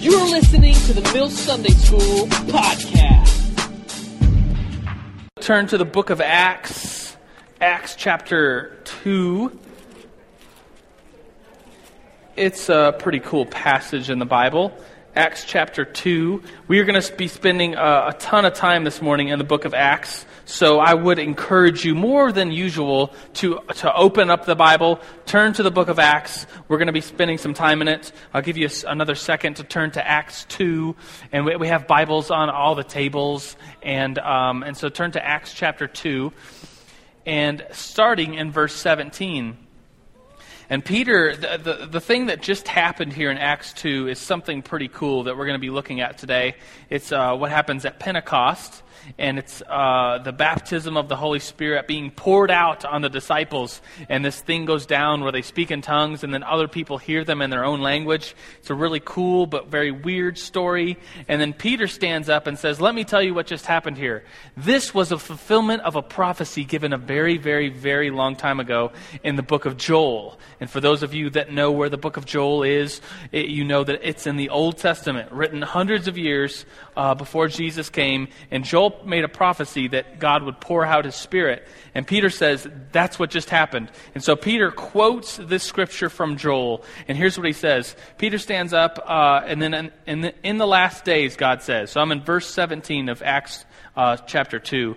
You're listening to the Mill Sunday School podcast. Turn to the book of Acts, Acts chapter 2. It's a pretty cool passage in the Bible. Acts chapter 2. We are going to be spending a, a, ton of time this morning in the book of Acts. So I would encourage you more than usual to, to open up the Bible, turn to the book of Acts. We're going to be spending some time in it. I'll give you another second to turn to Acts 2. And we, we have Bibles on all the tables. And, um, and so turn to Acts chapter 2. And starting in verse 17. And Peter, the, the, the, thing that just happened here in Acts 2 is something pretty cool that we're going to be looking at today. It's uh, what happens at Pentecost and it's uh, the baptism of the Holy Spirit being poured out on the disciples. And this thing goes down where they speak in tongues, and then other people hear them in their own language. It's a really cool but very weird story. And then Peter stands up and says, Let me tell you what just happened here. This was a fulfillment of a prophecy given a very, very, very long time ago in the book of Joel. And for those of you that know where the book of Joel is, it, you know that it's in the Old Testament, written hundreds of years uh, before Jesus came. And Joel made a prophecy that God would pour out his Spirit. And Peter says, that's what just happened. And so Peter quotes this scripture from Joel. And here's what he says Peter stands up, uh, and then in, in, the, in, the, last days, God says. So I'm in verse 17 of Acts uh, chapter 2.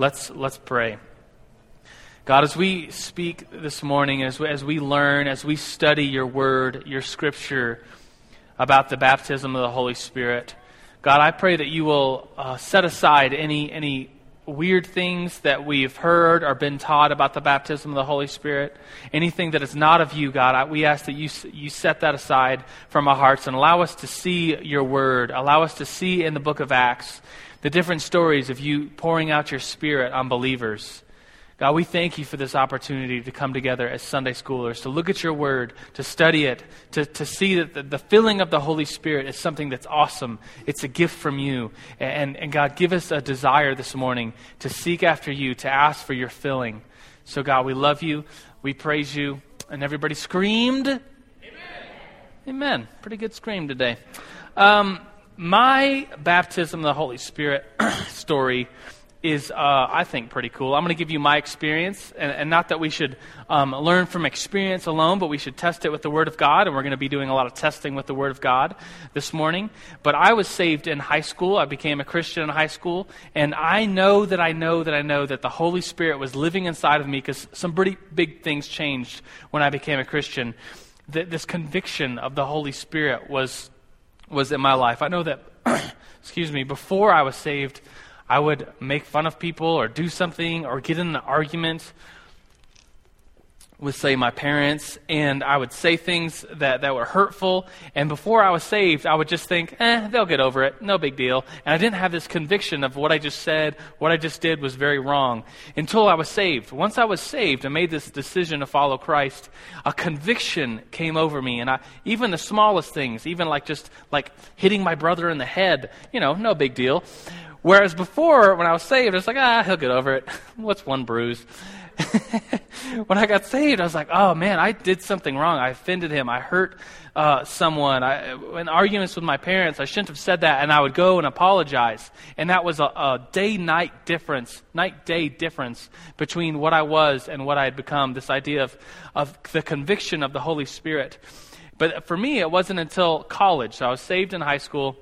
Let's, let's pray. God, as we speak this morning, as we, as we learn, as we study your word, your scripture about the baptism of the Holy Spirit, God, I pray that you will uh, set aside any, any weird things that we've heard or been taught about the baptism of the Holy Spirit. Anything that is not of you, God, I, we ask that you, you set that aside from our hearts and allow us to see your word. Allow us to see in the book of Acts the different stories of you pouring out your spirit on believers. God, we thank you for this opportunity to come together as Sunday schoolers, to look at your word, to study it, to, to see that the, the filling of the Holy Spirit is something that's awesome. It's a gift from you. And, and God, give us a desire this morning to seek after you, to ask for your filling. So, God, we love you. We praise you. And everybody screamed. Amen. Amen. Pretty good scream today. Um, my baptism of the Holy Spirit story is, uh, I think, pretty cool. I'm going to give you my experience, and, and not that we should um, learn from experience alone, but we should test it with the Word of God, and we're going to be doing a lot of testing with the Word of God this morning. But I was saved in high school. I became a Christian in high school, and I know that I know that I know that the Holy Spirit was living inside of me because some pretty big things changed when I became a Christian. That this conviction of the Holy Spirit was was in my life. I know that, excuse me, before I was saved, I would make fun of people or do something or get in an argument with, say, my parents, and I would say things that, that were hurtful. And before I was saved, I would just think, eh, they'll get over it. No big deal. And I didn't have this conviction of what I just said, what I just did was very wrong until I was saved. Once I was saved and made this decision to follow Christ, a conviction came over me. And I, even the smallest things, even like just like hitting my brother in the head, you know, no big deal. Whereas before, when I was saved, it's like, ah, he'll get over it. What's one bruise? when I got saved, I was like, oh man, I did something wrong. I offended him. I hurt uh, someone. I, in arguments with my parents, I shouldn't have said that. And I would go and apologize. And that was a, a day night difference, night day difference between what I was and what I had become. This idea of, of the conviction of the Holy Spirit. But for me, it wasn't until college. So I was saved in high school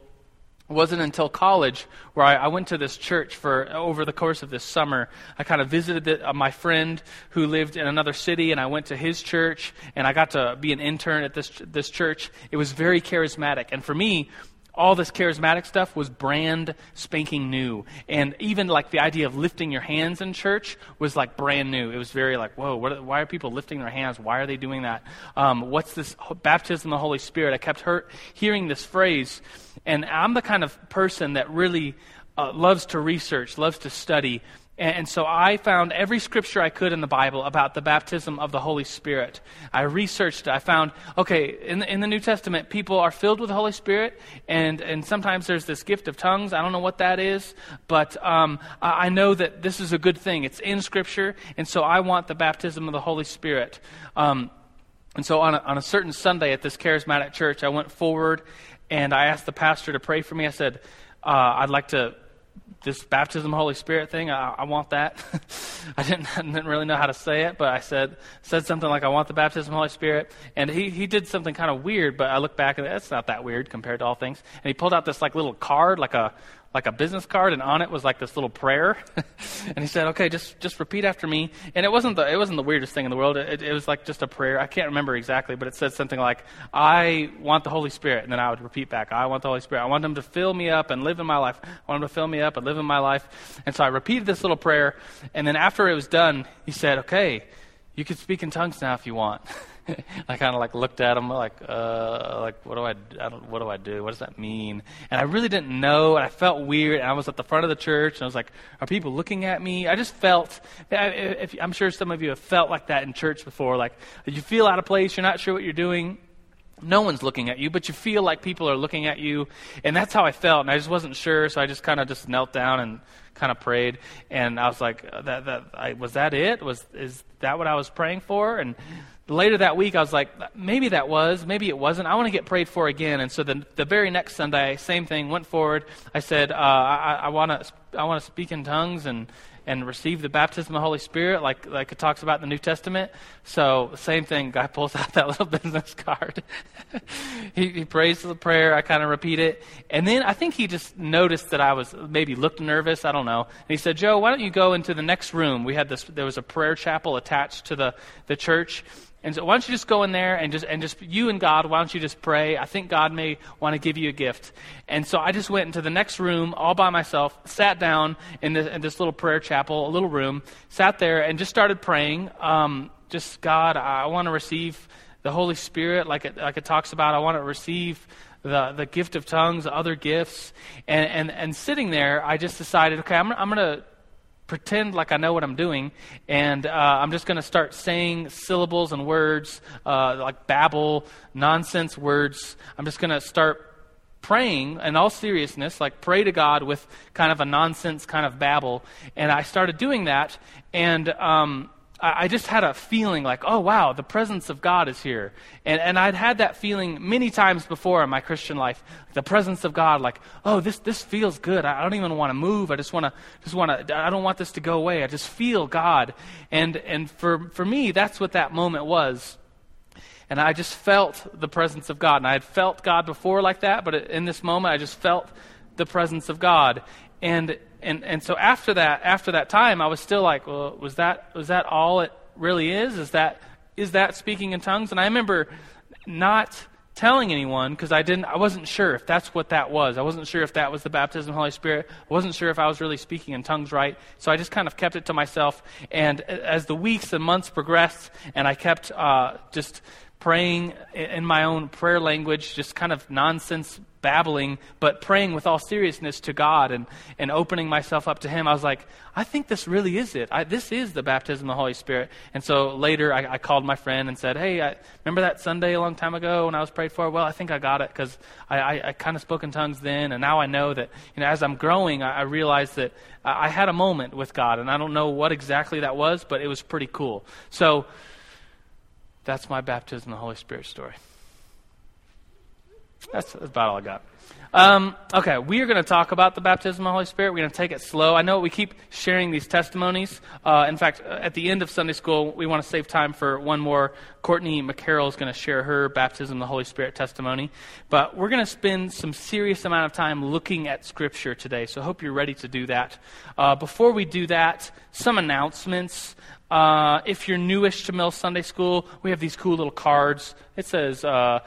it wasn't until college where I, I, went to this church for over the course of this summer. I kind of visited the, uh, my friend who lived in another city, and I went to his church, and I got to be an intern at this this church. It was very charismatic, and for me, all this charismatic stuff was brand spanking new. And even like the idea of lifting your hands in church was like brand new. It was very like, whoa, what, why are people lifting their hands? Why are they doing that? Um, what's this baptism of the Holy Spirit? I kept hearing this phrase. And I'm the kind of person that really uh, loves to research, loves to study. And so I found every scripture I could in the Bible about the baptism of the Holy Spirit. I researched it. I found, okay, in the, in the New Testament, people are filled with the Holy Spirit, and, and sometimes there's this gift of tongues. I don't know what that is, but um, I know that this is a good thing. It's in Scripture, and so I want the baptism of the Holy Spirit. Um, and so on a, on a certain Sunday at this charismatic church, I went forward and I asked the pastor to pray for me. I said, uh, I'd like to this baptism Holy Spirit thing, I, I want that. I, didn't, I didn't really know how to say it, but I said said something like, I want the baptism Holy Spirit. And he, he did something kind of weird, but I look back and it's not that weird compared to all things. And he pulled out this like little card, like a like a business card, and on it was like this little prayer. and he said, "Okay, just just repeat after me." And it wasn't the it wasn't the weirdest thing in the world. It, it, was like just a prayer. I can't remember exactly, but it said something like, "I want the Holy Spirit," and then I would repeat back, "I want the Holy Spirit. I want Him to fill me up and live in my life. I want Him to fill me up and live in my life." And so I repeated this little prayer, and then after it was done, he said, "Okay, you can speak in tongues now if you want." I kind of like looked at him like, uh, like what do I, I what do I do? What does that mean? And I really didn't know, and I felt weird. And I was at the front of the church, and I was like, are people looking at me? I just felt. If, I'm sure some of you have felt like that in church before. Like you feel out of place, you're not sure what you're doing. No one's looking at you, but you feel like people are looking at you, and that's how I felt. And I just wasn't sure, so I just kind of just knelt down and kind of prayed. And I was like, that, that, I, was that it? Was is that what I was praying for? And later that week, I was like, maybe that was, maybe it wasn't. I want to get prayed for again. And so the, the very next Sunday, same thing, went forward. I said, uh, I, I want to I want to speak in tongues and, and receive the baptism of the Holy Spirit, like, like it talks about in the New Testament. So, same thing. Guy pulls out that little business card. he, he prays the prayer. I kind of repeat it. And then I think he just noticed that I was maybe looked nervous. I don't know. And he said, Joe, why don't you go into the next room? We had this, there was a prayer chapel attached to the, the church. And so why don't you just go in there and just and just you and God, why don't you just pray? I think God may want to give you a gift. And so I just went into the next room all by myself, sat down in this, in this little prayer chapel, a little room, sat there and just started praying. Um, just God, I want to receive the Holy Spirit, like it, like it talks about. I want to receive the, the gift of tongues, other gifts. And, and, and sitting there, I just decided, okay, I'm, I'm going to pretend like I know what I'm doing, and uh, I'm just going to start saying syllables and words, uh, like babble, nonsense words. I'm just going to start praying in all seriousness, like pray to God with kind of a nonsense kind of babble. And I started doing that, and um, I just had a feeling like, oh, wow, the presence of God is here. And, and I'd had that feeling many times before in my Christian life. The presence of God, like, oh, this, this feels good. I, don't even want to move. I just want to, just want to, I don't want this to go away. I just feel God. And, and for, for me, that's what that moment was. And I just felt the presence of God. And I had felt God before like that, but in this moment, I just felt the presence of God. And and and so after that after that time, I was still like, well, was that was that all it really is? Is that is that speaking in tongues? And I remember not telling anyone because I didn't I wasn't sure if that's what that was. I wasn't sure if that was the baptism of the Holy Spirit. I wasn't sure if I was really speaking in tongues right. So I just kind of kept it to myself. And as the weeks and months progressed, and I kept uh, just praying in my own prayer language, just kind of nonsense babbling, but praying with all seriousness to God and, and opening myself up to Him, I was like, I think this really is it. I, this is the baptism of the Holy Spirit. And so later I, I called my friend and said, Hey, I, remember that Sunday a long time ago when I was prayed for? Well, I think I got it because I, I, I kind of spoke in tongues then. And now I know that, you know, as I'm growing, I, I realized that I had a moment with God. And I don't know what exactly that was, but it was pretty cool. So that's my baptism of the Holy Spirit story. That's about all I got. Um, okay, we are going to talk about the baptism of the Holy Spirit. We're going to take it slow. I know we keep sharing these testimonies. Uh, in fact, uh, at the end of Sunday school, we want to save time for one more. Courtney McCarroll is going to share her baptism of the Holy Spirit testimony. But we're going to spend some serious amount of time looking at Scripture today. So I hope you're ready to do that. Uh, before we do that, some announcements. Uh, if you're newish to Mill Sunday School, we have these cool little cards. It says, uh,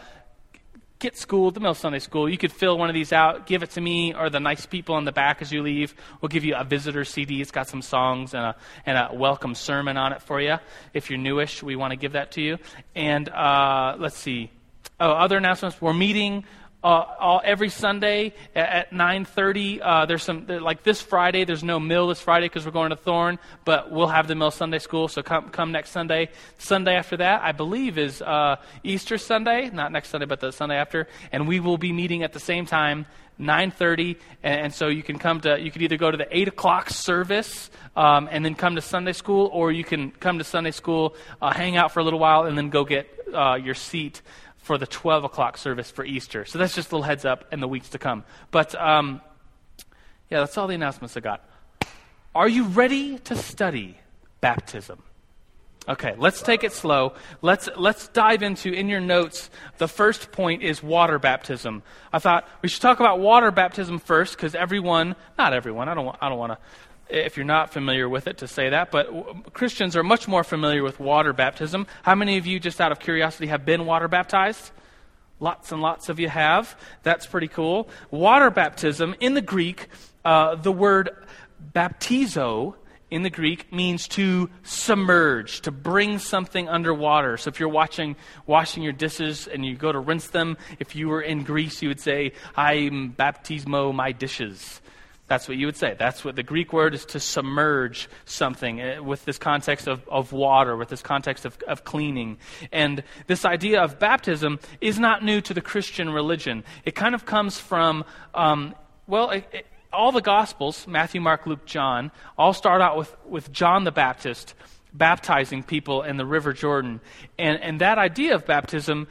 get school, the Mill Sunday School. You could fill one of these out, give it to me, or the nice people in the back as you leave. We'll give you a visitor CD. It's got some songs and a, and a welcome sermon on it for you. If you're newish, we want to give that to you. And uh, let's see. Oh, other announcements. We're meeting uh, all, every Sunday at, at 9:30. Uh, there's some like this Friday. There's no mill this Friday because we're going to Thorn, but we'll have the mill Sunday school. So come come next Sunday. Sunday after that, I believe, is uh, Easter Sunday. Not next Sunday, but the Sunday after, and we will be meeting at the same time. 9:30, and, so you can come to. You could either go to the eight o'clock service um, and then come to Sunday school, or you can come to Sunday school, uh, hang out for a little while, and then go get uh, your seat for the 12 o'clock service for Easter. So that's just a little heads up in the weeks to come. But um, yeah, that's all the announcements I got. Are you ready to study baptism? Okay, let's take it slow. Let's let's dive into in your notes. The first point is water baptism. I thought we should talk about water baptism first because everyone, not everyone, I don't I don't want to if you're not familiar with it to say that, but Christians are much more familiar with water baptism. How many of you, just out of curiosity, have been water baptized? Lots and lots of you have. That's pretty cool. Water baptism, in the Greek, uh, the word baptizo in the Greek means to submerge, to bring something underwater. So if you're watching, washing your dishes and you go to rinse them, if you were in Greece, you would say, I'm baptismo my dishes. That's what you would say. That's what the Greek word is to submerge something eh, with this context of, of water, with this context of, of cleaning. And this idea of baptism is not new to the Christian religion. It kind of comes from, um, well, it, it, all the Gospels, Matthew, Mark, Luke, John, all start out with, with John the Baptist baptizing people in the River Jordan. And, and that idea of baptism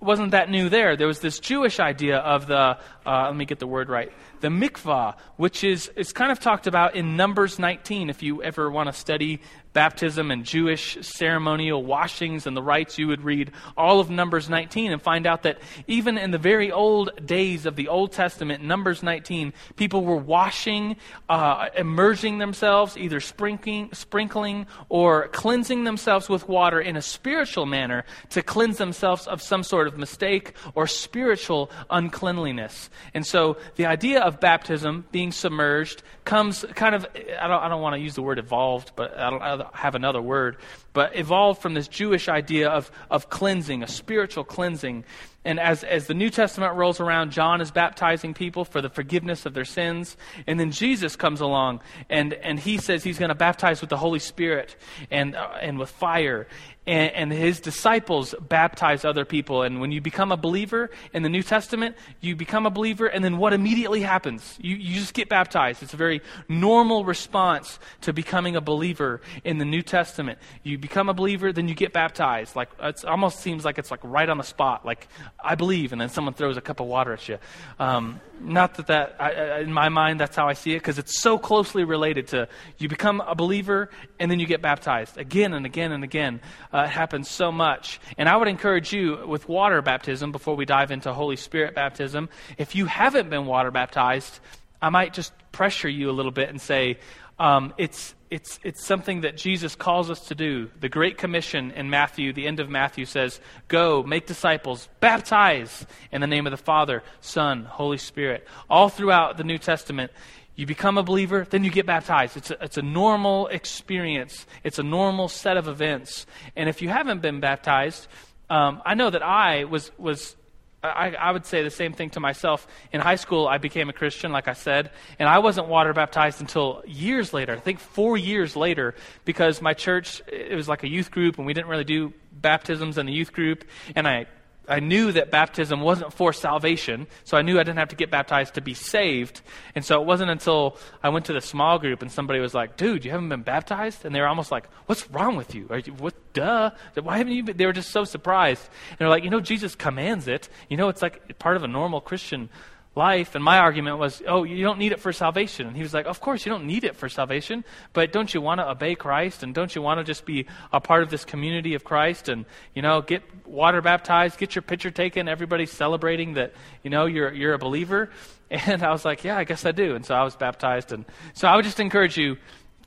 wasn't that new there. There was this Jewish idea of the, uh, let me get the word right, the mikvah, which is, is kind of talked about in Numbers 19. If you ever want to study baptism and Jewish ceremonial washings and the rites, you would read all of Numbers 19 and find out that even in the very old days of the Old Testament, Numbers 19, people were washing, uh, immersing themselves, either sprinkling, sprinkling or cleansing themselves with water in a spiritual manner to cleanse themselves of some sort of mistake or spiritual uncleanliness. And so the idea of baptism, being submerged, comes kind of, I don't, I don't want to use the word evolved, but I don't, have another word, but evolved from this Jewish idea of, of cleansing, a spiritual cleansing. And as, as the New Testament rolls around, John is baptizing people for the forgiveness of their sins. And then Jesus comes along and, and he says he's going to baptize with the Holy Spirit and, uh, and with fire and, and, his disciples baptize other people. And when you become a believer in the New Testament, you become a believer, and then what immediately happens? You, you just get baptized. It's a very normal response to becoming a believer in the New Testament. You become a believer, then you get baptized. Like it almost seems like it's like right on the spot. Like I believe, and then someone throws a cup of water at you. Um, not that that I, in my mind that's how I see it because it's so closely related to you become a believer and then you get baptized again and again and again. Uh, it happens so much, and I would encourage you with water baptism before we dive into Holy Spirit baptism. If you haven't been water baptized, I might just pressure you a little bit and say um, it's it's, it's something that Jesus calls us to do. The Great Commission in Matthew, the end of Matthew says, Go, make disciples, baptize in the name of the Father, Son, Holy Spirit. All throughout the New Testament, you become a believer, then you get baptized. It's a, it's a normal experience, it's a normal set of events. And if you haven't been baptized, um, I know that I was, was I, I, would say the same thing to myself. In high school, I became a Christian, like I said, and I wasn't water baptized until years later. I think four years later, because my church, it was like a youth group, and we didn't really do baptisms in the youth group. And I I knew that baptism wasn't for salvation, so I knew I didn't have to get baptized to be saved. And so it wasn't until I went to the small group and somebody was like, "Dude, you haven't been baptized?" And they were almost like, "What's wrong with you? you what? Duh! Why haven't you?" Been? They were just so surprised. And they're like, "You know, Jesus commands it. You know, it's like part of a normal Christian life. And my argument was, oh, you don't need it for salvation. And he was like, of course, you don't need it for salvation, but don't you want to obey Christ? And don't you want to just be a part of this community of Christ and, you know, get water baptized, get your picture taken, everybody's celebrating that, you know, you're, you're a believer? And I was like, yeah, I guess I do. And so I was baptized. And so I would just encourage you,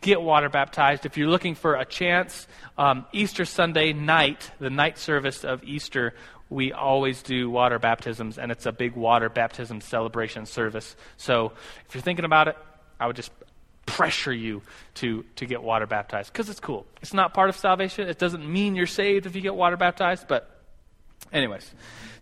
get water baptized. If you're looking for a chance, um, Easter Sunday night, the night service of Easter, we always do water baptisms, and it's a big water baptism celebration service. So if you're thinking about it, I would just pressure you to, to get water baptized because it's cool. It's not part of salvation. It doesn't mean you're saved if you get water baptized, but, anyways,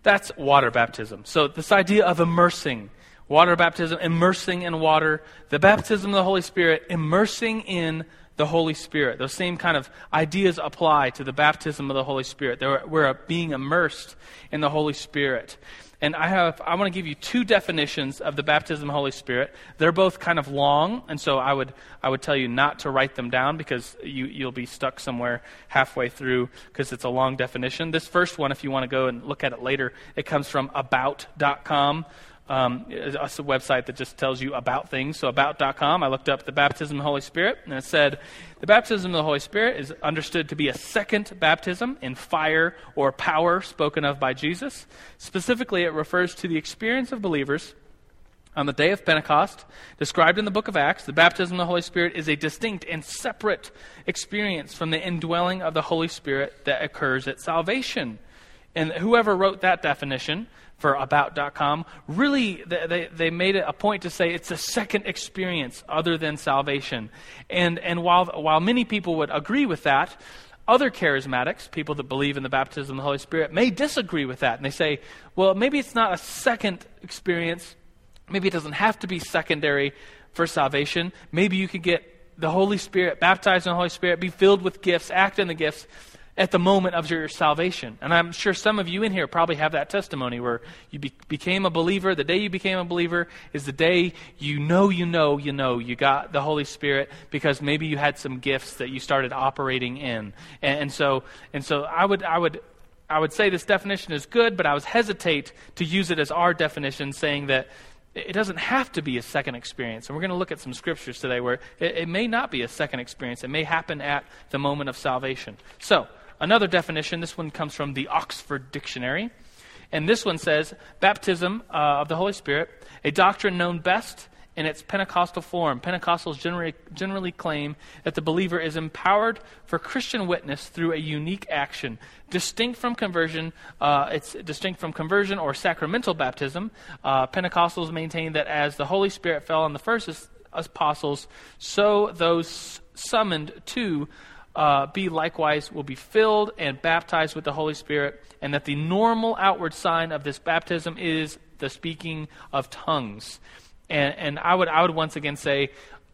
that's water baptism. So, this idea of immersing, water baptism, immersing in water, the baptism of the Holy Spirit, immersing in the Holy Spirit. Those same kind of ideas apply to the baptism of the Holy Spirit. We're being immersed in the Holy Spirit. And I have I want to give you two definitions of the baptism of the Holy Spirit. They're both kind of long, and so I would I would tell you not to write them down because you you'll be stuck somewhere halfway through because it's a long definition. This first one, if you want to go and look at it later, it comes from about.com. Um, it's a website that just tells you about things. So, about.com, I looked up the baptism of the Holy Spirit, and it said the baptism of the Holy Spirit is understood to be a second baptism in fire or power spoken of by Jesus. Specifically, it refers to the experience of believers on the day of Pentecost, described in the book of Acts, the baptism of the Holy Spirit is a distinct and separate experience from the indwelling of the Holy Spirit that occurs at salvation. And whoever wrote that definition for about.com really they, they made it a point to say it's a second experience other than salvation. And and while while many people would agree with that other charismatics people that believe in the baptism of the holy spirit may disagree with that. And they say well maybe it's not a second experience. Maybe it doesn't have to be secondary for salvation. Maybe you could get the holy spirit baptized in the holy spirit be filled with gifts act in the gifts at the moment of your salvation. And I'm sure some of you in here probably have that testimony where you be- became a believer. The day you became a believer is the day you know, you know, you know you got the Holy Spirit because maybe you had some gifts that you started operating in. And, and so, and so I would, I would, I would say this definition is good, but I would hesitate to use it as our definition, saying that it doesn't have to be a second experience. And we're going to look at some scriptures today where it, it, may not be a second experience. It may happen at the moment of salvation. So, Another definition, this one comes from the Oxford Dictionary. And this one says baptism uh, of the Holy Spirit, a doctrine known best in its Pentecostal form. Pentecostals generally, generally claim that the believer is empowered for Christian witness through a unique action, distinct from conversion. Uh, it's distinct from conversion or sacramental baptism. Uh, Pentecostals maintain that as the Holy Spirit fell on the first apostles, so those summoned to uh, be likewise will be filled and baptized with the Holy Spirit, and that the normal outward sign of this baptism is the speaking of tongues. And, and I would I would once again say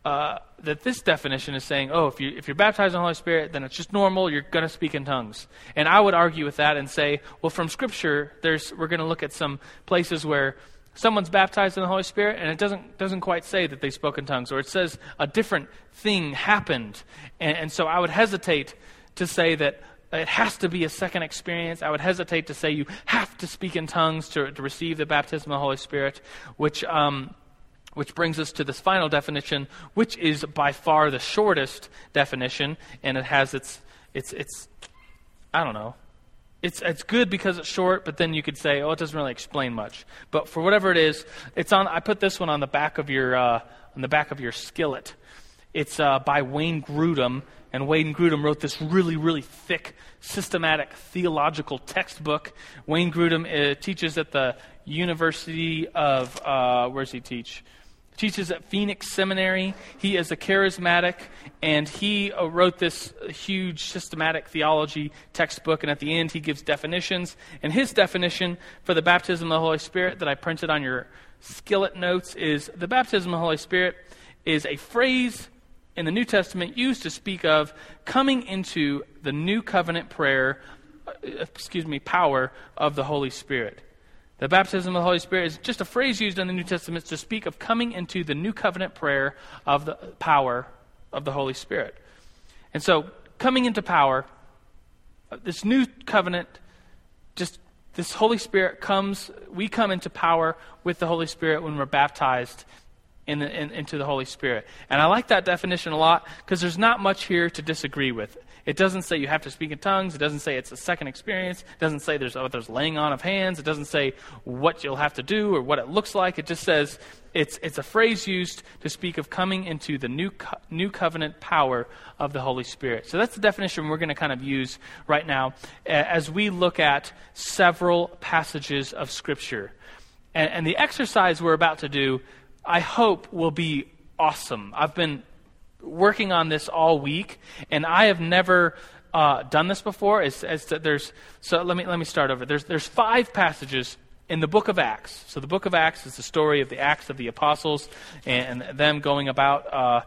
uh, that this definition is saying, oh, if you if you're baptized in the Holy Spirit, then it's just normal. You're going to speak in tongues. And I would argue with that and say, well, from Scripture, there's we're going to look at some places where someone's baptized in the Holy Spirit, and it doesn't, doesn't quite say that they spoke in tongues, or it says a different thing happened. And, and so I would hesitate to say that it has to be a second experience. I would hesitate to say you have to speak in tongues to, to receive the baptism of the Holy Spirit, which, um, which brings us to this final definition, which is by far the shortest definition, and it has its, its, its I don't know, it's, it's good because it's short, but then you could say, oh, it doesn't really explain much. But for whatever it is, it's on. I put this one on the back of your uh, on the back of your skillet. It's uh, by Wayne Grudem, and Wayne Grudem wrote this really, really thick, systematic theological textbook. Wayne Grudem uh, teaches at the University of uh, where does he teach? Teaches at Phoenix Seminary. He is a charismatic, and he uh, wrote this huge systematic theology textbook. And at the end, he gives definitions. And his definition for the baptism of the Holy Spirit that I printed on your skillet notes is the baptism of the Holy Spirit is a phrase in the New Testament used to speak of coming into the new covenant prayer, uh, excuse me, power of the Holy Spirit. The baptism of the Holy Spirit is just a phrase used in the New Testament to speak of coming into the new covenant prayer of the power of the Holy Spirit. And so, coming into power, uh, this new covenant, just this Holy Spirit comes, we come into power with the Holy Spirit when we're baptized in the, in, into the Holy Spirit. And I like that definition a lot because there's not much here to disagree with. It doesn't say you have to speak in tongues. It doesn't say it's a second experience. It doesn't say there's, oh, there's laying on of hands. It doesn't say what you'll have to do or what it looks like. It just says it's, it's a phrase used to speak of coming into the new, co- new covenant power of the Holy Spirit. So that's the definition we're going to kind of use right now as we look at several passages of Scripture. And, and the exercise we're about to do, I hope, will be awesome. I've been working on this all week, and I have never uh, done this before. There's, so let me, let me start over. There's, there's five passages in the book of Acts. So the book of Acts is the story of the Acts of the Apostles and, and them going about uh,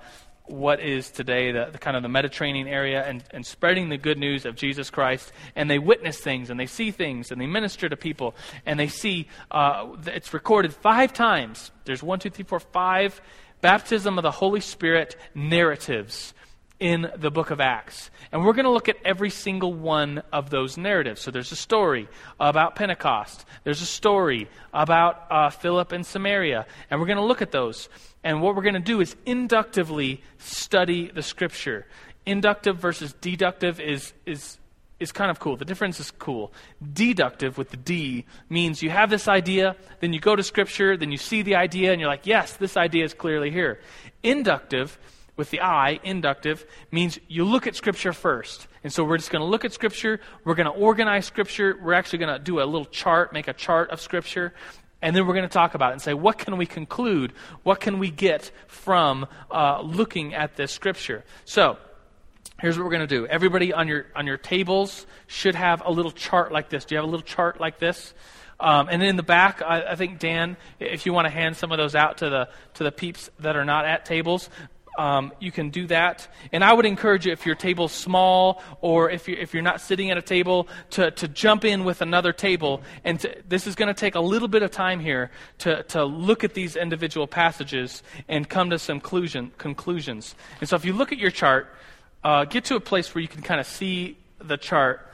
what is today the, the, kind of the Mediterranean area and, and spreading the good news of Jesus Christ. And they witness things and they see things and they minister to people and they see uh, it's recorded five times. There's one, two, three, four, five baptism of the Holy Spirit narratives in the book of Acts. And we're going to look at every single one of those narratives. So there's a story about Pentecost, there's a story about uh, Philip and Samaria, and we're going to look at those. And what we're going to do is inductively study the scripture. Inductive versus deductive is, is, is kind of cool. The difference is cool. Deductive with the D means you have this idea, then you go to scripture, then you see the idea, and you're like, yes, this idea is clearly here. Inductive with the I, inductive, means you look at Scripture first. And so we're just going to look at Scripture. We're going to organize Scripture. We're actually going to do a little chart, make a chart of Scripture. And then we're going to talk about it and say, what can we conclude? What can we get from uh, looking at this Scripture? So, here's what we're going to do. Everybody on your, on your tables should have a little chart like this. Do you have a little chart like this? Um, and in the back, I, I, think Dan, if you want to hand some of those out to the to the peeps that are not at tables, um, you can do that. And I would encourage you, if your table's small or if you're, if you're not sitting at a table, to, to jump in with another table. And to, this is going to take a little bit of time here to, to look at these individual passages and come to some conclusion, conclusions. And so if you look at your chart, uh, get to a place where you can kind of see the chart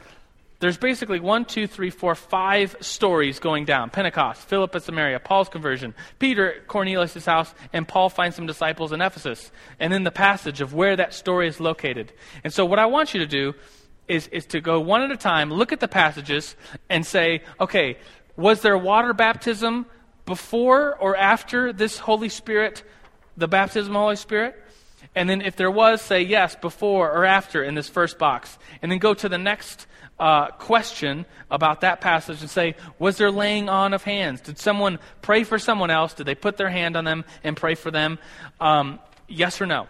there's basically one, two, three, four, five stories going down Pentecost, Philip at Samaria, Paul's conversion, Peter at Cornelius' house, and Paul finds some disciples in Ephesus. And then the passage of where that story is located. And so, what I want you to do is, is to go one at a time, look at the passages, and say, okay, was there water baptism before or after this Holy Spirit, the baptism of the Holy Spirit? And then, if there was, say yes, before or after in this first box. And then go to the next uh, question about that passage and say, was there laying on of hands? Did someone pray for someone else? Did they put their hand on them and pray for them? Um, yes or no?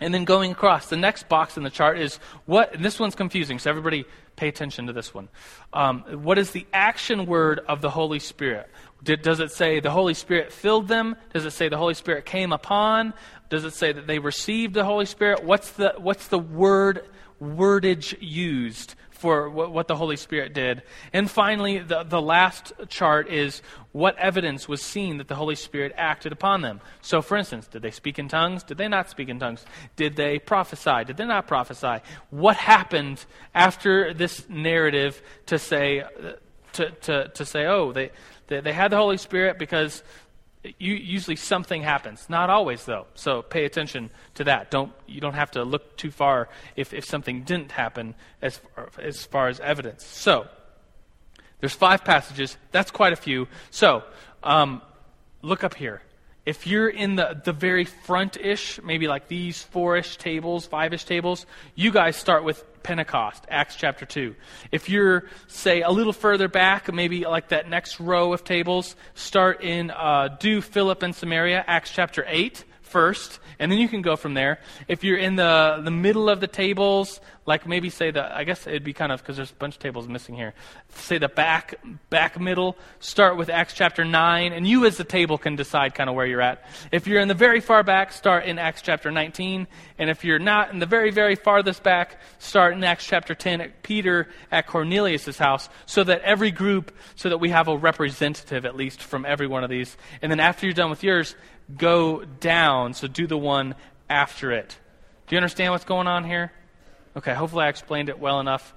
And then going across, the next box in the chart is what, this one's confusing, so everybody pay attention to this one. Um, what is the action word of the Holy Spirit? Did, does it say the Holy Spirit filled them? Does it say the Holy Spirit came upon? Does it say that they received the Holy Spirit? What's the, what's the word, wordage used for what, the Holy Spirit did. And finally, the, the last chart is what evidence was seen that the Holy Spirit acted upon them. So, for instance, did they speak in tongues? Did they not speak in tongues? Did they prophesy? Did they not prophesy? What happened after this narrative to say, to, to, to say oh, they, they, they had the Holy Spirit because you, usually something happens. Not always, though. So pay attention to that. Don't you don't have to look too far if, if something didn't happen as as far as evidence. So there's five passages. That's quite a few. So um, look up here. If you're in the, the very front ish, maybe like these four ish tables, five ish tables, you guys start with Pentecost, Acts chapter 2. If you're, say, a little further back, maybe like that next row of tables, start in uh, Do Philip and Samaria, Acts chapter 8 first, and then you can go from there. If you're in the, the middle of the tables, like maybe say the, I guess it'd be kind of, because there's a bunch of tables missing here. Say the back, back middle, start with Acts chapter 9, and you as the table can decide kind of where you're at. If you're in the very far back, start in Acts chapter 19, and if you're not in the very, very farthest back, start in Acts chapter 10 at Peter at Cornelius' house, so that every group, so that we have a representative at least from every one of these. And then after you're done with yours, go down, so do the one after it. Do you understand what's going on here? Okay, hopefully I explained it well enough.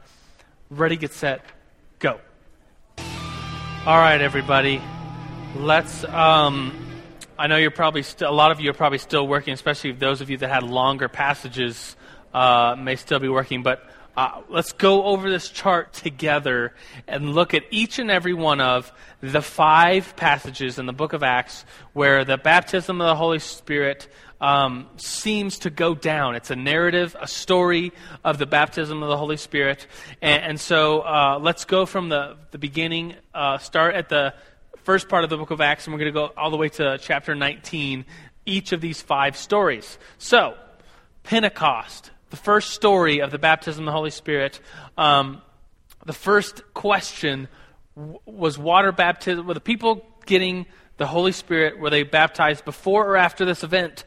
Ready, get set, go. All right, everybody. Let's. Um, I know you're probably still. A lot of you are probably still working, especially those of you that had longer passages uh, may still be working, but uh, let's go over this chart together and look at each and every one of the five passages in the book of Acts where the baptism of the Holy Spirit um, seems to go down. It's a narrative, a story of the baptism of the Holy Spirit. And, and so uh, let's go from the, the beginning, uh, start at the first part of the book of Acts, and we're going to go all the way to chapter 19, each of these five stories. So, Pentecost, the first story of the baptism of the Holy Spirit. Um, the first question was water baptism. Were the people getting the Holy Spirit, were they baptized before or after this event?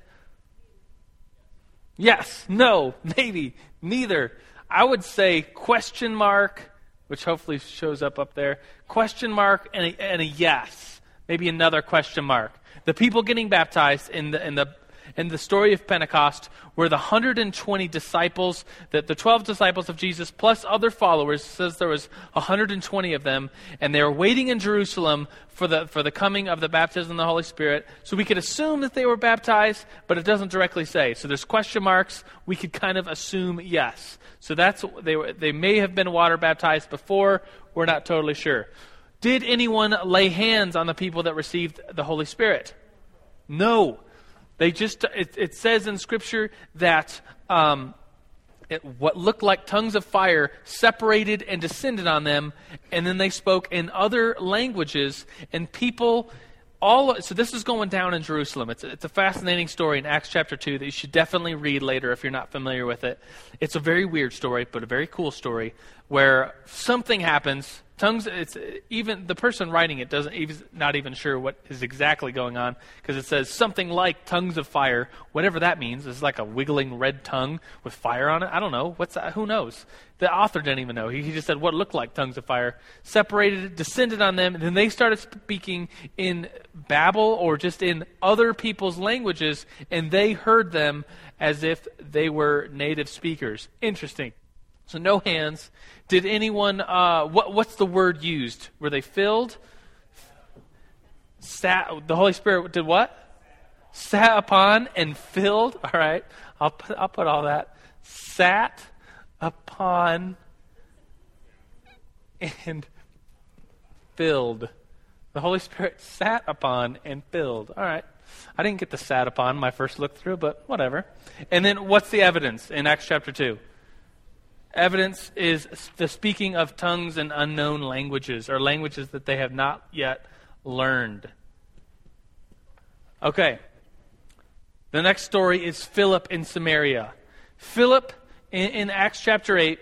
Yes, no, maybe, neither. I would say question mark, which hopefully shows up up there, question mark and a, and a yes. Maybe another question mark. The people getting baptized in the, in the in the story of Pentecost were the 120 disciples, that the 12 disciples of Jesus plus other followers, says there was 120 of them, and they were waiting in Jerusalem for the, for the coming of the baptism of the Holy Spirit. So we could assume that they were baptized, but it doesn't directly say. So there's question marks. We could kind of assume yes. So that's, they, they may have been water baptized before. We're not totally sure. Did anyone lay hands on the people that received the Holy Spirit? No. They just, it, it says in Scripture that um, it, what looked like tongues of fire separated and descended on them, and then they spoke in other languages, and people all so this is going down in Jerusalem. It's it's a fascinating story in Acts chapter 2 that you should definitely read later if you're not familiar with it. It's a very weird story, but a very cool story where something happens Tongues, it's even the person writing it doesn't even not even sure what is exactly going on because it says something like tongues of fire, whatever that means. It's like a wiggling red tongue with fire on it. I don't know. What's that? Who knows? The author didn't even know. He, he just said what looked like tongues of fire, separated, descended on them, and then they started speaking in Babel or just in other people's languages, and they heard them as if they were native speakers. Interesting. So no hands. Did anyone? Uh, what, what's the word used? Were they filled? Sat. The Holy Spirit did what? Sat upon and filled. All right. I'll put. I'll put all that. Sat upon and filled. The Holy Spirit sat upon and filled. All right. I didn't get the sat upon my first look through, but whatever. And then what's the evidence in Acts chapter 2? Evidence is the speaking of tongues and unknown languages, or languages that they have not yet learned. Okay. The next story is Philip in Samaria. Philip, in, in Acts chapter 8,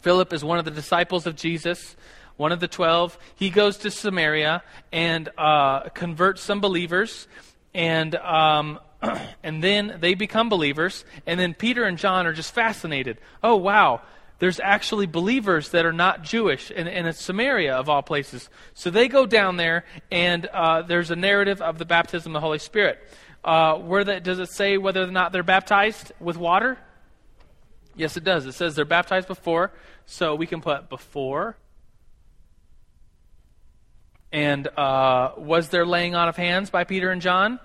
Philip is one of the disciples of Jesus, one of the twelve. He goes to Samaria and uh, converts some believers. And um, and then they become believers, and then Peter and John are just fascinated. Oh, wow, there's actually believers that are not Jewish, and it's Samaria of all places. So they go down there, and uh, there's a narrative of the baptism of the Holy Spirit. Uh, where that, does it say whether or not they're baptized with water? Yes, it does. It says they're baptized before, so we can put before. And uh, was there laying on of hands by Peter and John?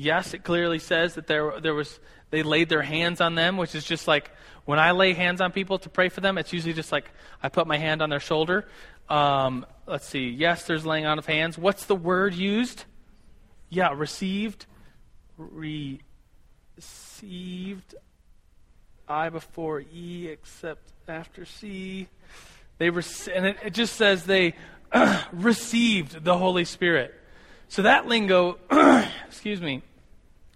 Yes, it clearly says that there, there was, they laid their hands on them, which is just like when I lay hands on people to pray for them, it's usually just like I put my hand on their shoulder. Um, let's see. Yes, there's laying on of hands. What's the word used? Yeah, received. Received. I before E except after C. They rec- and it, it just says they received the Holy Spirit. So that lingo, excuse me,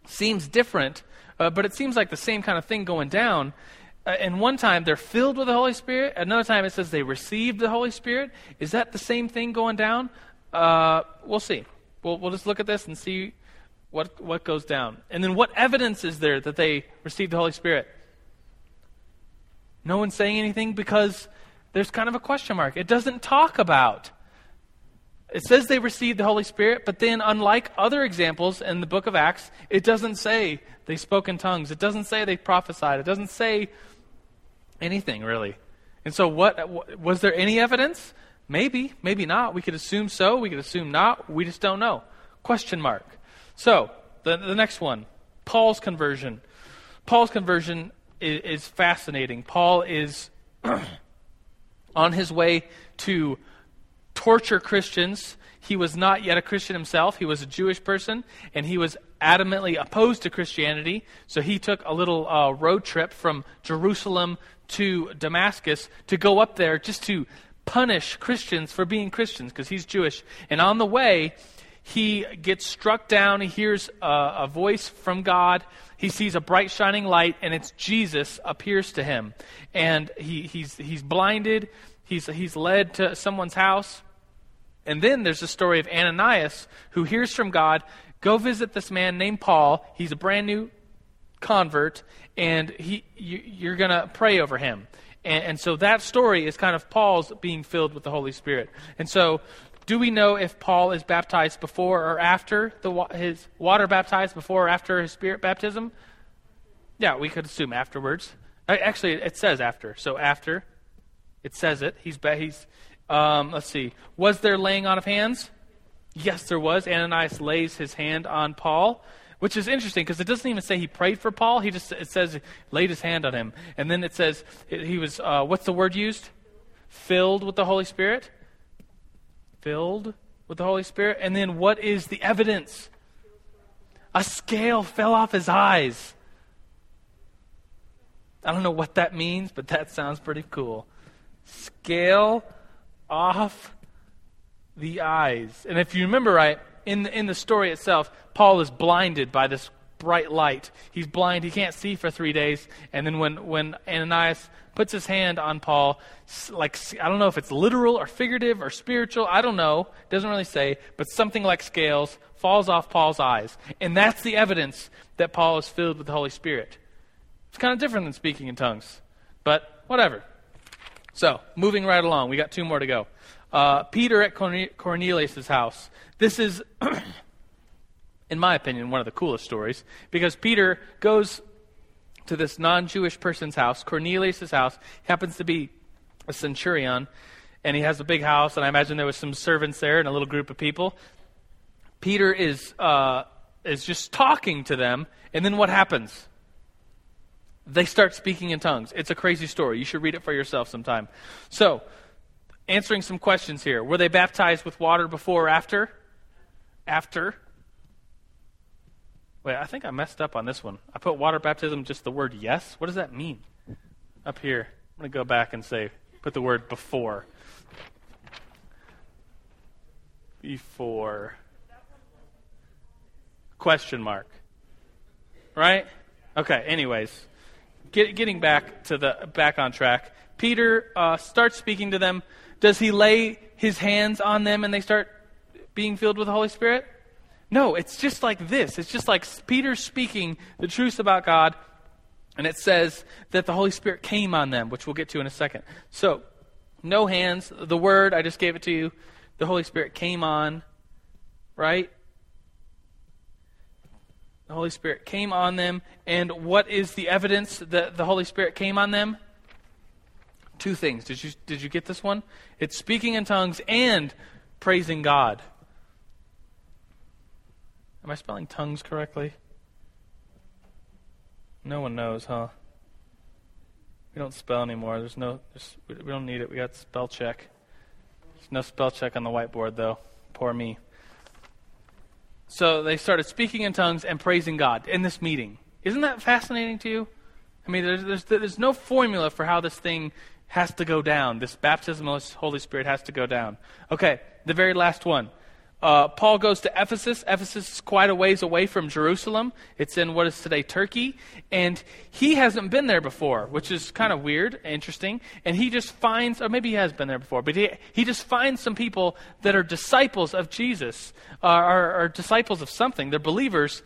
seems different, uh, but it seems like the same kind of thing going down. Uh, and one time they're filled with the Holy Spirit. Another time it says they received the Holy Spirit. Is that the same thing going down? Uh, we'll see. We'll, we'll just look at this and see what, what goes down. And then what evidence is there that they received the Holy Spirit? No one's saying anything because there's kind of a question mark. It doesn't talk about it says they received the Holy Spirit, but then, unlike other examples in the book of Acts, it doesn't say they spoke in tongues. It doesn't say they prophesied. It doesn't say anything, really. And so, what was there any evidence? Maybe, maybe not. We could assume so. We could assume not. We just don't know. Question mark. So, the, the next one Paul's conversion. Paul's conversion is, is fascinating. Paul is on his way to torture Christians. He was not yet a Christian himself. He was a Jewish person, and he was adamantly opposed to Christianity. So he took a little uh, road trip from Jerusalem to Damascus to go up there just to punish Christians for being Christians because he's Jewish. And on the way, he gets struck down. He hears a, a, voice from God. He sees a bright shining light, and it's Jesus appears to him. And he, he's, he's blinded. He's, he's led to someone's house. And then there's the story of Ananias, who hears from God go visit this man named Paul. He's a brand new convert, and he, you, are going to pray over him. And, and, so that story is kind of Paul's being filled with the Holy Spirit. And so do we know if Paul is baptized before or after the, his water baptized before or after his spirit baptism? Yeah, we could assume afterwards. Actually, it says after. So after, it says it. He's he's. Um, let's see. Was there laying on of hands? Yes, there was. Ananias lays his hand on Paul, which is interesting because it doesn't even say he prayed for Paul. He just it says laid his hand on him, and then it says he was. Uh, what's the word used? Filled with the Holy Spirit filled with the Holy Spirit. And then what is the evidence? A scale fell off his eyes. I don't know what that means, but that sounds pretty cool. Scale off the eyes. And if you remember right, in the, in the story itself, Paul is blinded by this bright light. He's blind, he can't see for three days. And then when, when Ananias puts his hand on Paul, like, I don't know if it's literal or figurative or spiritual, I don't know, doesn't really say, but something like scales falls off Paul's eyes. And that's the evidence that Paul is filled with the Holy Spirit. It's kind of different than speaking in tongues, but whatever. So, moving right along, we got two more to go. Uh, Peter at Cornelius' house. This is, in my opinion, one of the coolest stories because Peter goes to this non Jewish person's house, Cornelius' house. Happens to be a centurion, and he has a big house, and I imagine there was some servants there and a little group of people. Peter is, uh, is just talking to them, and then what happens? They start speaking in tongues. It's a crazy story. You should read it for yourself sometime. So, answering some questions here. Were they baptized with water before or after? After. Wait, I think I messed up on this one. I put water baptism just the word yes. What does that mean? Up here. I'm going to go back and say, put the word before. Before. Question mark. Right? Okay, anyways. Get, getting back to the back on track. Peter uh, starts speaking to them. Does he lay his hands on them and they start being filled with the Holy Spirit? No, it's just like this. It's just like Peter speaking the truth about God, and it says that the Holy Spirit came on them, which we'll get to in a second. So, no hands. The word, I just gave it to you. The Holy Spirit came on, right? The Holy Spirit came on them. And what is the evidence that the Holy Spirit came on them? Two things. Did you, did you get this one? It's speaking in tongues and praising God. Am I spelling tongues correctly? No one knows, huh? We don't spell anymore. There's no. There's, we don't need it. We got spell check. There's no spell check on the whiteboard, though. Poor me. So they started speaking in tongues and praising God in this meeting. Isn't that fascinating to you? I mean, there's, there's, there's no formula for how this thing has to go down. This baptism of the Holy Spirit has to go down. Okay, the very last one. Uh, Paul goes to Ephesus. Ephesus is quite a ways away from Jerusalem. It's in what is today Turkey. And he hasn't been there before, which is kind of weird, interesting. And he just finds, or maybe he has been there before, but he, he just finds some people that are disciples of Jesus, uh, are, are disciples of something. They're believers.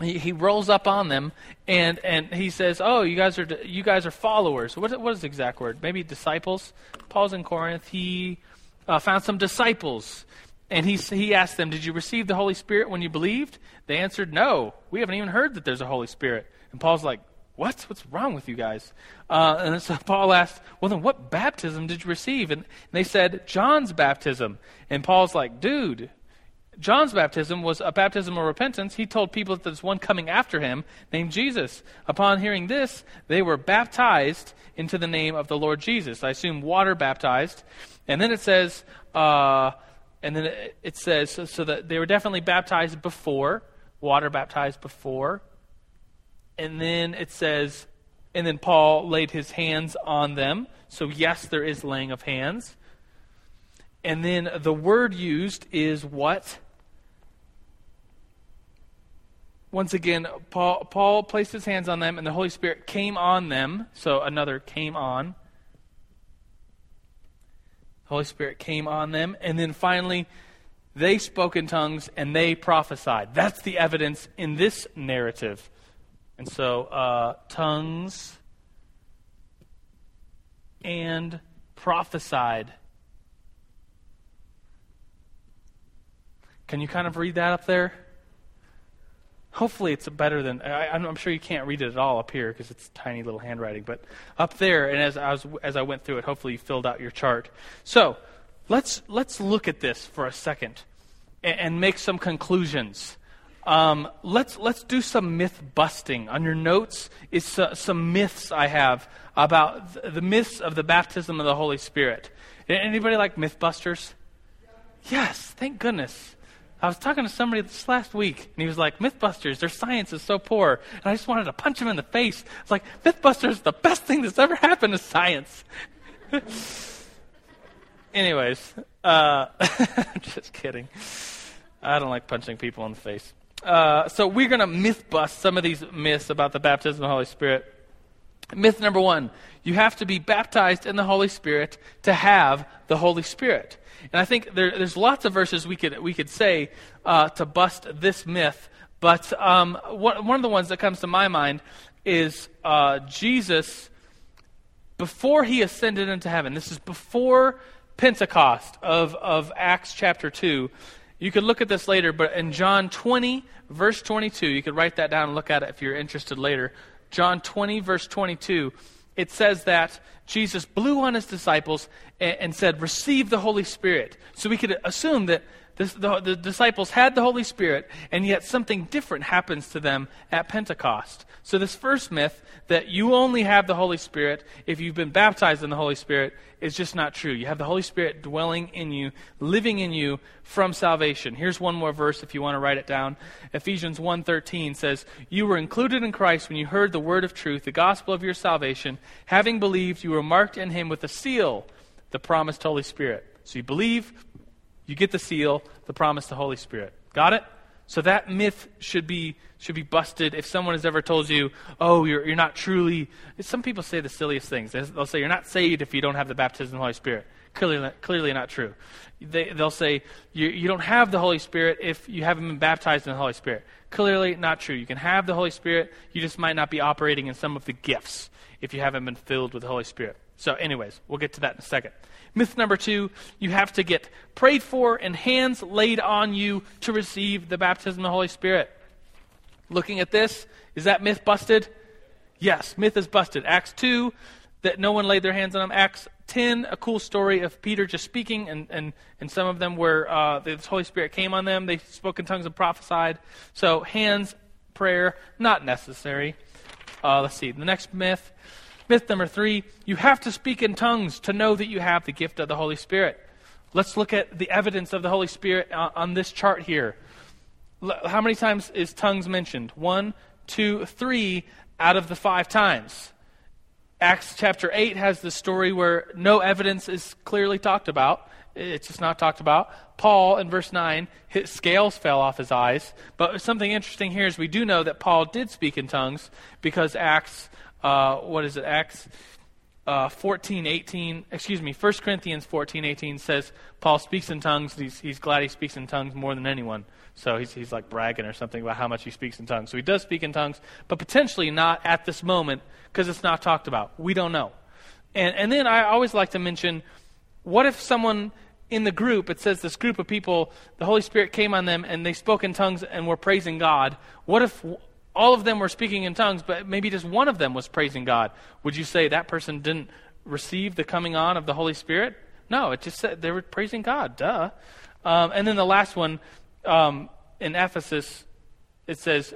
He, he rolls up on them and, and he says, "Oh, you guys are you guys are followers. What, what is the exact word? Maybe disciples." Paul's in Corinth. He uh, found some disciples and he, he asked them, Did you receive the Holy Spirit when you believed? They answered, No. We haven't even heard that there's a Holy Spirit. And Paul's like, What? What's wrong with you guys? Uh, and so Paul asked, Well, then what baptism did you receive? And they said, John's baptism. And Paul's like, Dude, John's baptism was a baptism of repentance. He told people that there's one coming after him named Jesus. Upon hearing this, they were baptized into the name of the Lord Jesus. I assume water baptized. And then it says, uh, and then it says, so, so that they were definitely baptized before, water baptized before. And then it says, and then Paul laid his hands on them. So, yes, there is laying of hands. And then the word used is what? once again, Paul, Paul placed his hands on them, and the Holy Spirit came on them. So another came on. Holy Spirit came on them. And then finally, they spoke in tongues and they prophesied. That's the evidence in this narrative. And so, uh, tongues and prophesied. Can you kind of read that up there? Hopefully, it's better than. I, am sure you can't read it at all up here because it's tiny little handwriting. But up there, and as I was as I went through it, hopefully you filled out your chart. So let's let's look at this for a second and, and make some conclusions. Um, let's let's do some myth busting. On your notes is uh, some myths I have about th- the myths of the baptism of the Holy Spirit. Anybody like MythBusters? Yes, thank goodness. I was talking to somebody this last week, and he was like, Mythbusters, their science is so poor. And I just wanted to punch him in the face. It's like, Mythbusters is the best thing that's ever happened to science. Anyways, uh, just kidding. I don't like punching people in the face. Uh, so we're going to myth bust some of these myths about the baptism of the Holy Spirit. Myth number one you have to be baptized in the Holy Spirit to have the Holy Spirit. And I think there, there's lots of verses we could, we could say uh, to bust this myth. But um, one, one of the ones that comes to my mind is uh, Jesus, before he ascended into heaven, this is before Pentecost of, of Acts chapter 2. You could look at this later, but in John 20, verse 22, you could write that down and look at it if you're interested later. John 20, verse 22 it says that Jesus blew on his disciples and, and said, Receive the Holy Spirit. So we could assume that the, the, disciples had the Holy Spirit, and yet something different happens to them at Pentecost. So, this first myth that you only have the Holy Spirit if you've been baptized in the Holy Spirit is just not true. You have the Holy Spirit dwelling in you, living in you from salvation. Here's one more verse if you want to write it down. Ephesians 1:13 says, "You were included in Christ when you heard the word of truth, the gospel of your salvation. Having believed, you were marked in him with a seal, the promised Holy Spirit." So you believe, you get the seal, the promise, the Holy Spirit. Got it? So that myth should be should be busted. If someone has ever told you, "Oh, you're you're not truly," some people say the silliest things. They'll say you're not saved if you don't have the baptism of the Holy Spirit. Clearly, clearly not true. They, they'll say you, you don't have the Holy Spirit if you haven't been baptized in the Holy Spirit. Clearly not true. You can have the Holy Spirit. You just might not be operating in some of the gifts if you haven't been filled with the Holy Spirit. So, anyways, we'll get to that in a second. Myth number two you have to get prayed for and hands laid on you to receive the baptism of the Holy Spirit. Looking at this, is that myth busted? Yes, myth is busted. Acts 2, that no one laid their hands on them. Acts 10, a cool story of Peter just speaking, and, and, and some of them where uh, the Holy Spirit came on them. They spoke in tongues and prophesied. So, hands, prayer, not necessary. Uh, let's see. The next myth Myth number three you have to speak in tongues to know that you have the gift of the Holy Spirit. Let's look at the evidence of the Holy Spirit uh, on this chart here. How many times is tongues mentioned? One, two, three out of the five times. Acts chapter 8 has the story where no evidence is clearly talked about. It's just not talked about. Paul, in verse 9, his scales fell off his eyes. But something interesting here is we do know that Paul did speak in tongues because Acts uh, what is it, Acts uh, 14, 18, excuse me, 1 Corinthians 14, 18 says Paul speaks in tongues. He's, he's glad he speaks in tongues more than anyone. So he's, he's like bragging or something about how much he speaks in tongues. So he does speak in tongues, but potentially not at this moment because it's not talked about. We don't know. And, and then I always like to mention what if someone in the group, it says this group of people, the Holy Spirit came on them and they spoke in tongues and were praising God. What if all of them were speaking in tongues, but maybe just one of them was praising God. Would you say that person didn't receive the coming on of the Holy Spirit? No, it just said they were praising God. Duh. Um, and then the last one um, in Ephesus, it says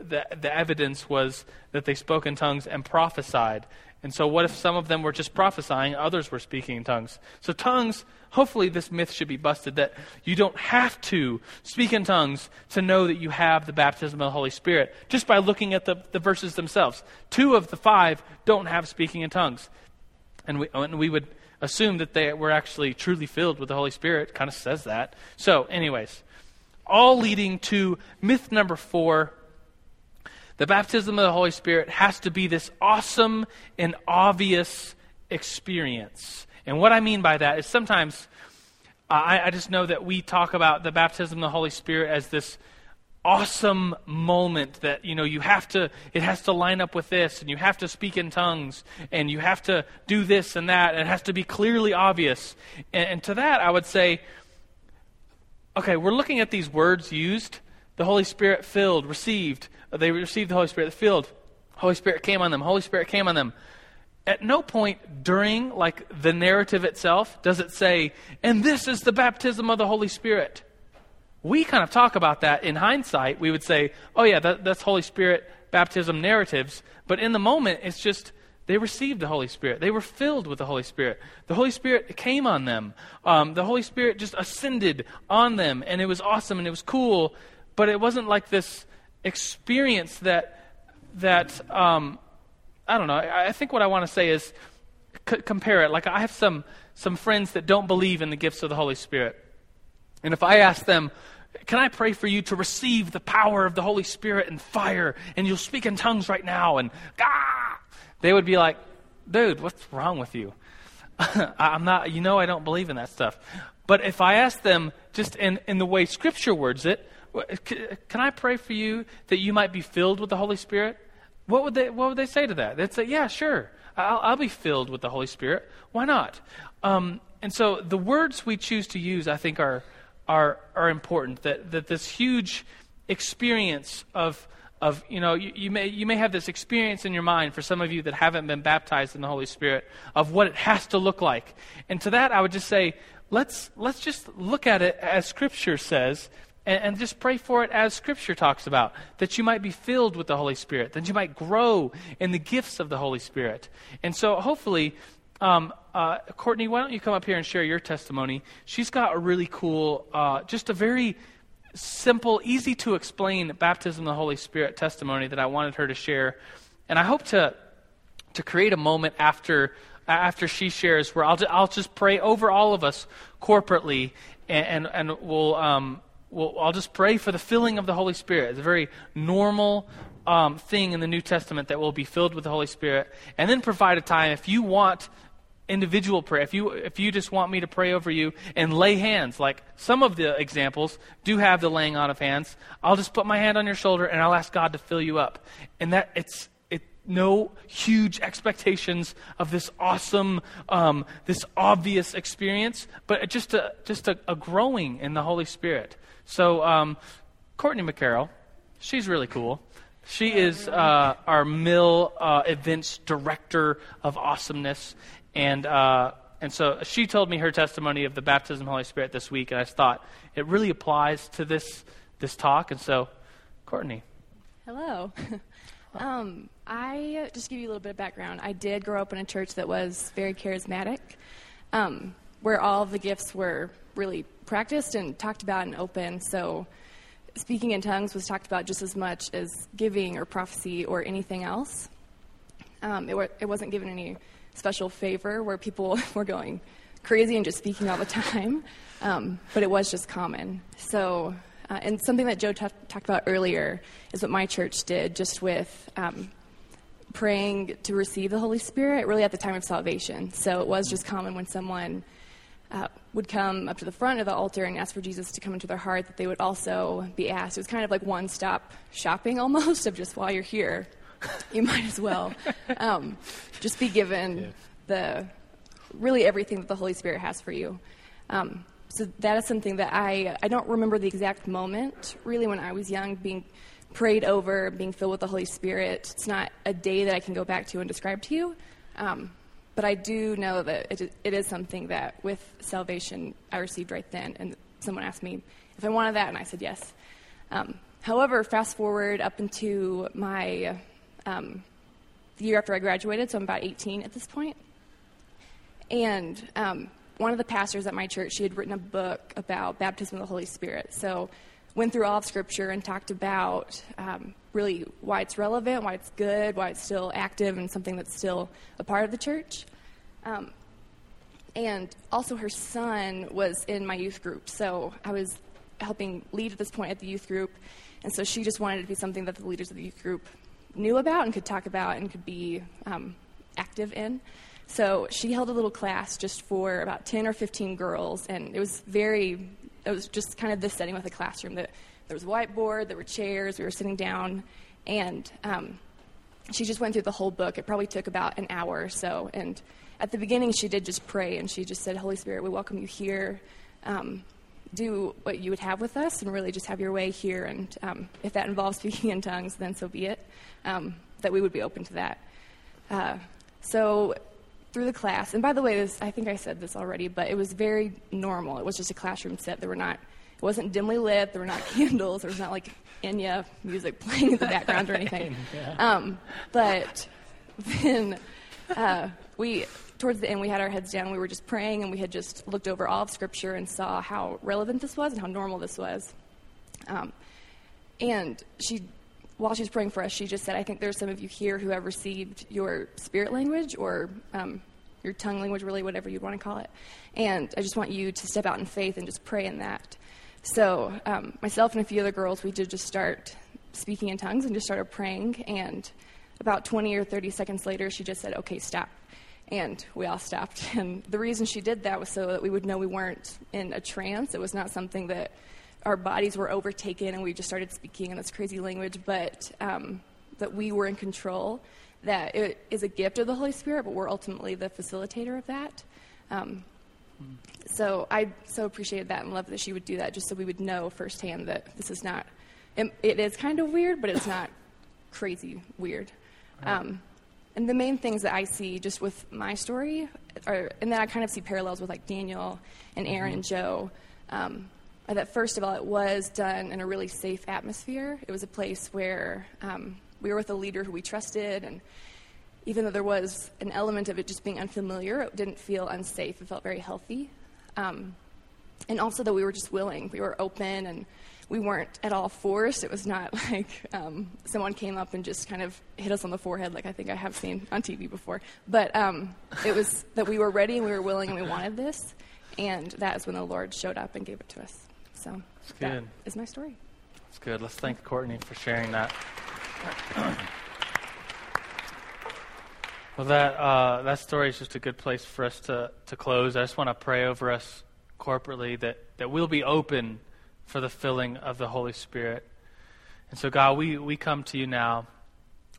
the, the evidence was that they spoke in tongues and prophesied. And so, what if some of them were just prophesying, others were speaking in tongues? So, tongues, hopefully, this myth should be busted that you don't have to speak in tongues to know that you have the baptism of the Holy Spirit just by looking at the, the verses themselves. Two of the five don't have speaking in tongues. And we, and we would assume that they were actually truly filled with the Holy Spirit. Kind of says that. So, anyways, all leading to myth number four the baptism of the Holy Spirit has to be this awesome and obvious experience. And what I mean by that is sometimes uh, I, I just know that we talk about the baptism of the Holy Spirit as this awesome moment that you know you have to it has to line up with this and you have to speak in tongues and you have to do this and that and it has to be clearly obvious and, and to that i would say okay we're looking at these words used the holy spirit filled received they received the Holy Spirit, filled. Holy Spirit came on them. Holy Spirit came on them. At no point during like the narrative itself does it say, and this is the baptism of the Holy Spirit. We kind of talk about that in hindsight. We would say, oh yeah, that, that's Holy Spirit baptism narratives. But in the moment, it's just they received the Holy Spirit. They were filled with the Holy Spirit. The Holy Spirit came on them. Um, the Holy Spirit just ascended on them, and it was awesome and it was cool. But it wasn't like this experience that that um, I don't know. I, think what I want to say is c- compare it. Like I have some some friends that don't believe in the gifts of the Holy Spirit, and if I ask them, "Can I pray for you to receive the power of the Holy Spirit and fire, and you'll speak in tongues right now?" and ah, they would be like, "Dude, what's wrong with you?" I'm not. You know, I don't believe in that stuff. But if I ask them just in in the way Scripture words it can I pray for you that you might be filled with the Holy Spirit? What would they, what would they say to that? They'd say, Yeah, sure. I'll, I'll be filled with the Holy Spirit. Why not? Um, and so the words we choose to use, I think, are, are, are important. That, that this huge experience of, of you know, you, you, may, you may have this experience in your mind for some of you that haven't been baptized in the Holy Spirit of what it has to look like. And to that, I would just say, let's, let's just look at it as Scripture says and, and, just pray for it as Scripture talks about, that you might be filled with the Holy Spirit, that you might grow in the gifts of the Holy Spirit. And so, hopefully, um, uh, Courtney, why don't you come up here and share your testimony? She's got a really cool, uh, just a very simple, easy to explain baptism of the Holy Spirit testimony that I wanted her to share. And I hope to, to create a moment after after she shares where I'll, I'll just pray over all of us corporately and, and, and we'll, um, well, I'll just pray for the filling of the Holy Spirit. It's a very normal um, thing in the New Testament that will be filled with the Holy Spirit. And then provide a time if you want individual prayer. If you if you just want me to pray over you and lay hands, like some of the examples do have the laying on of hands, I'll just put my hand on your shoulder and I'll ask God to fill you up. And that it's it no huge expectations of this awesome, um, this obvious experience, but just a just a, a growing in the Holy Spirit. So, um, Courtney McCarroll, she's really cool. She is uh, our Mill uh, Events Director of Awesomeness. And, uh, and so she told me her testimony of the baptism of the Holy Spirit this week, and I thought it really applies to this, this talk. And so, Courtney. Hello. um, I just give you a little bit of background. I did grow up in a church that was very charismatic, um, where all the gifts were really practiced and talked about and open. So speaking in tongues was talked about just as much as giving or prophecy or anything else. Um, it, it wasn't given any special favor where people were going crazy and just speaking all the time, um, but it was just common. So, uh, and something that Joe t- talked about earlier is what my church did, just with um, praying to receive the Holy Spirit, really at the time of salvation. So it was just common when someone uh, would come up to the front of the altar and ask for Jesus to come into their heart, that they would also be asked. It was kind of like one stop shopping almost, of just while you're here, you might as well um, just be given yeah. the really everything that the Holy Spirit has for you. Um, so that is something that I, I don't remember the exact moment, really, when I was young, being prayed over, being filled with the Holy Spirit. It's not a day that I can go back to and describe to you. Um, but I do know that it, it is something that with salvation I received right then. And someone asked me, if I wanted that, and I said yes. Um, however, fast forward up into my um, the year after I graduated, so I'm about 18 at this point. And um, one of the pastors at my church, she had written a book about baptism of the Holy Spirit. So went through all of Scripture and talked about um, really why it's relevant, why it's good, why it's still active, and something that's still a part of the church. Um, and also, her son was in my youth group, so I was helping lead at this point at the youth group, and so she just wanted it to be something that the leaders of the youth group knew about and could talk about and could be um, active in. So she held a little class just for about 10 or 15 girls, and it was very, it was just kind of this setting with a classroom. That there was a whiteboard, there were chairs, we were sitting down, and um, she just went through the whole book. It probably took about an hour or so. And at the beginning, she did just pray, and she just said, Holy Spirit, we welcome you here. Um, do what you would have with us, and really just have your way here. And um, if that involves speaking in tongues, then so be it. Um, that we would be open to that. Uh, so through the class, and by the way, this, I think I said this already, but it was very normal. It was just a classroom set. There were not, it wasn't dimly lit. There were not candles. There was not like Enya music playing in the background or anything. Um, but then uh, we, towards the end, we had our heads down. We were just praying, and we had just looked over all of Scripture and saw how relevant this was and how normal this was. Um, and she while she was praying for us, she just said, I think there's some of you here who have received your spirit language or um, your tongue language, really, whatever you'd want to call it. And I just want you to step out in faith and just pray in that. So, um, myself and a few other girls, we did just start speaking in tongues and just started praying. And about 20 or 30 seconds later, she just said, Okay, stop. And we all stopped. And the reason she did that was so that we would know we weren't in a trance. It was not something that our bodies were overtaken and we just started speaking in this crazy language, but um, that we were in control. That it is a gift of the Holy Spirit, but we're ultimately the facilitator of that. Um, so I so appreciated that and love that she would do that, just so we would know firsthand that this is not. it, it is kind of weird, but it's not crazy weird. Um, and the main things that I see just with my story, are, and then I kind of see parallels with like Daniel and Aaron mm-hmm. and Joe. Um, that first of all, it was done in a really safe atmosphere. It was a place where um, we were with a leader who we trusted, and even though there was an element of it just being unfamiliar, it didn't feel unsafe. It felt very healthy. Um, and also that we were just willing. We were open and we weren't at all forced. It was not like um, someone came up and just kind of hit us on the forehead, like I think I have seen on TV before. But um, it was that we were ready and we were willing and we wanted this. And that is when the Lord showed up and gave it to us. So That's that good. is my story. That's good. Let's thank Courtney for sharing that. Well, that uh, that story is just a good place for us to, to close. I just want to pray over us corporately that, that we'll be open for the filling of the Holy Spirit. And so, God, we, we come to you now.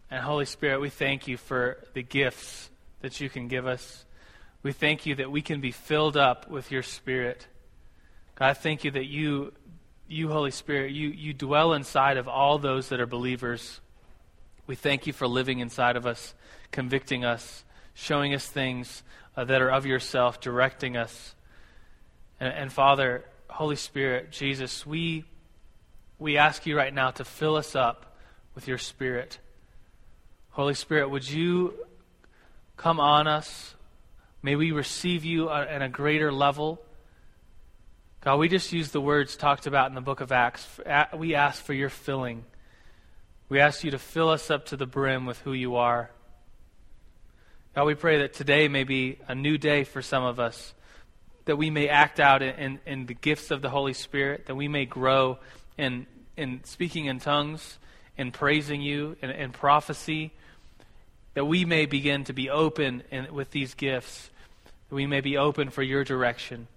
And Holy Spirit, we thank you for the gifts that you can give us. We thank you that we can be filled up with your Spirit. God, I thank you that you, you Holy Spirit, you, you dwell inside of all those that are believers. We thank you for living inside of us, convicting us, showing us things uh, that are of yourself, directing us. And, and Father, Holy Spirit, Jesus, we, we ask you right now to fill us up with your Spirit. Holy Spirit, would you come on us? May we receive you at a greater level. God, we just use the words talked about in the book of Acts. We ask for your filling. We ask you to fill us up to the brim with who you are. God, we pray that today may be a new day for some of us, that we may act out in, in, in the gifts of the Holy Spirit, that we may grow in, in speaking in tongues, in praising you, in, in prophecy, that we may begin to be open in, with these gifts, that we may be open for your direction.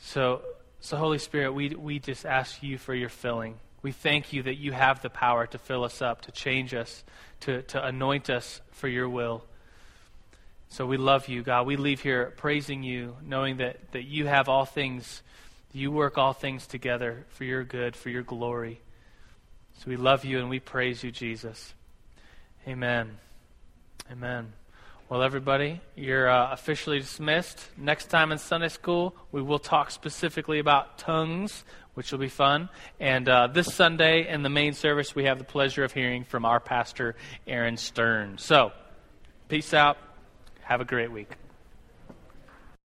So, so Holy Spirit, we, we just ask you for your filling. We thank you that you have the power to fill us up, to change us, to, to anoint us for your will. So we love you, God. We leave here praising you, knowing that, that you have all things, you work all things together for your good, for your glory. So we love you and we praise you, Jesus. Amen. Amen. Well, everybody, you're uh, officially dismissed. Next time in Sunday school, we will talk specifically about tongues, which will be fun. And uh, this Sunday in the main service, we have the pleasure of hearing from our pastor, Aaron Stern. So, peace out. Have a great week.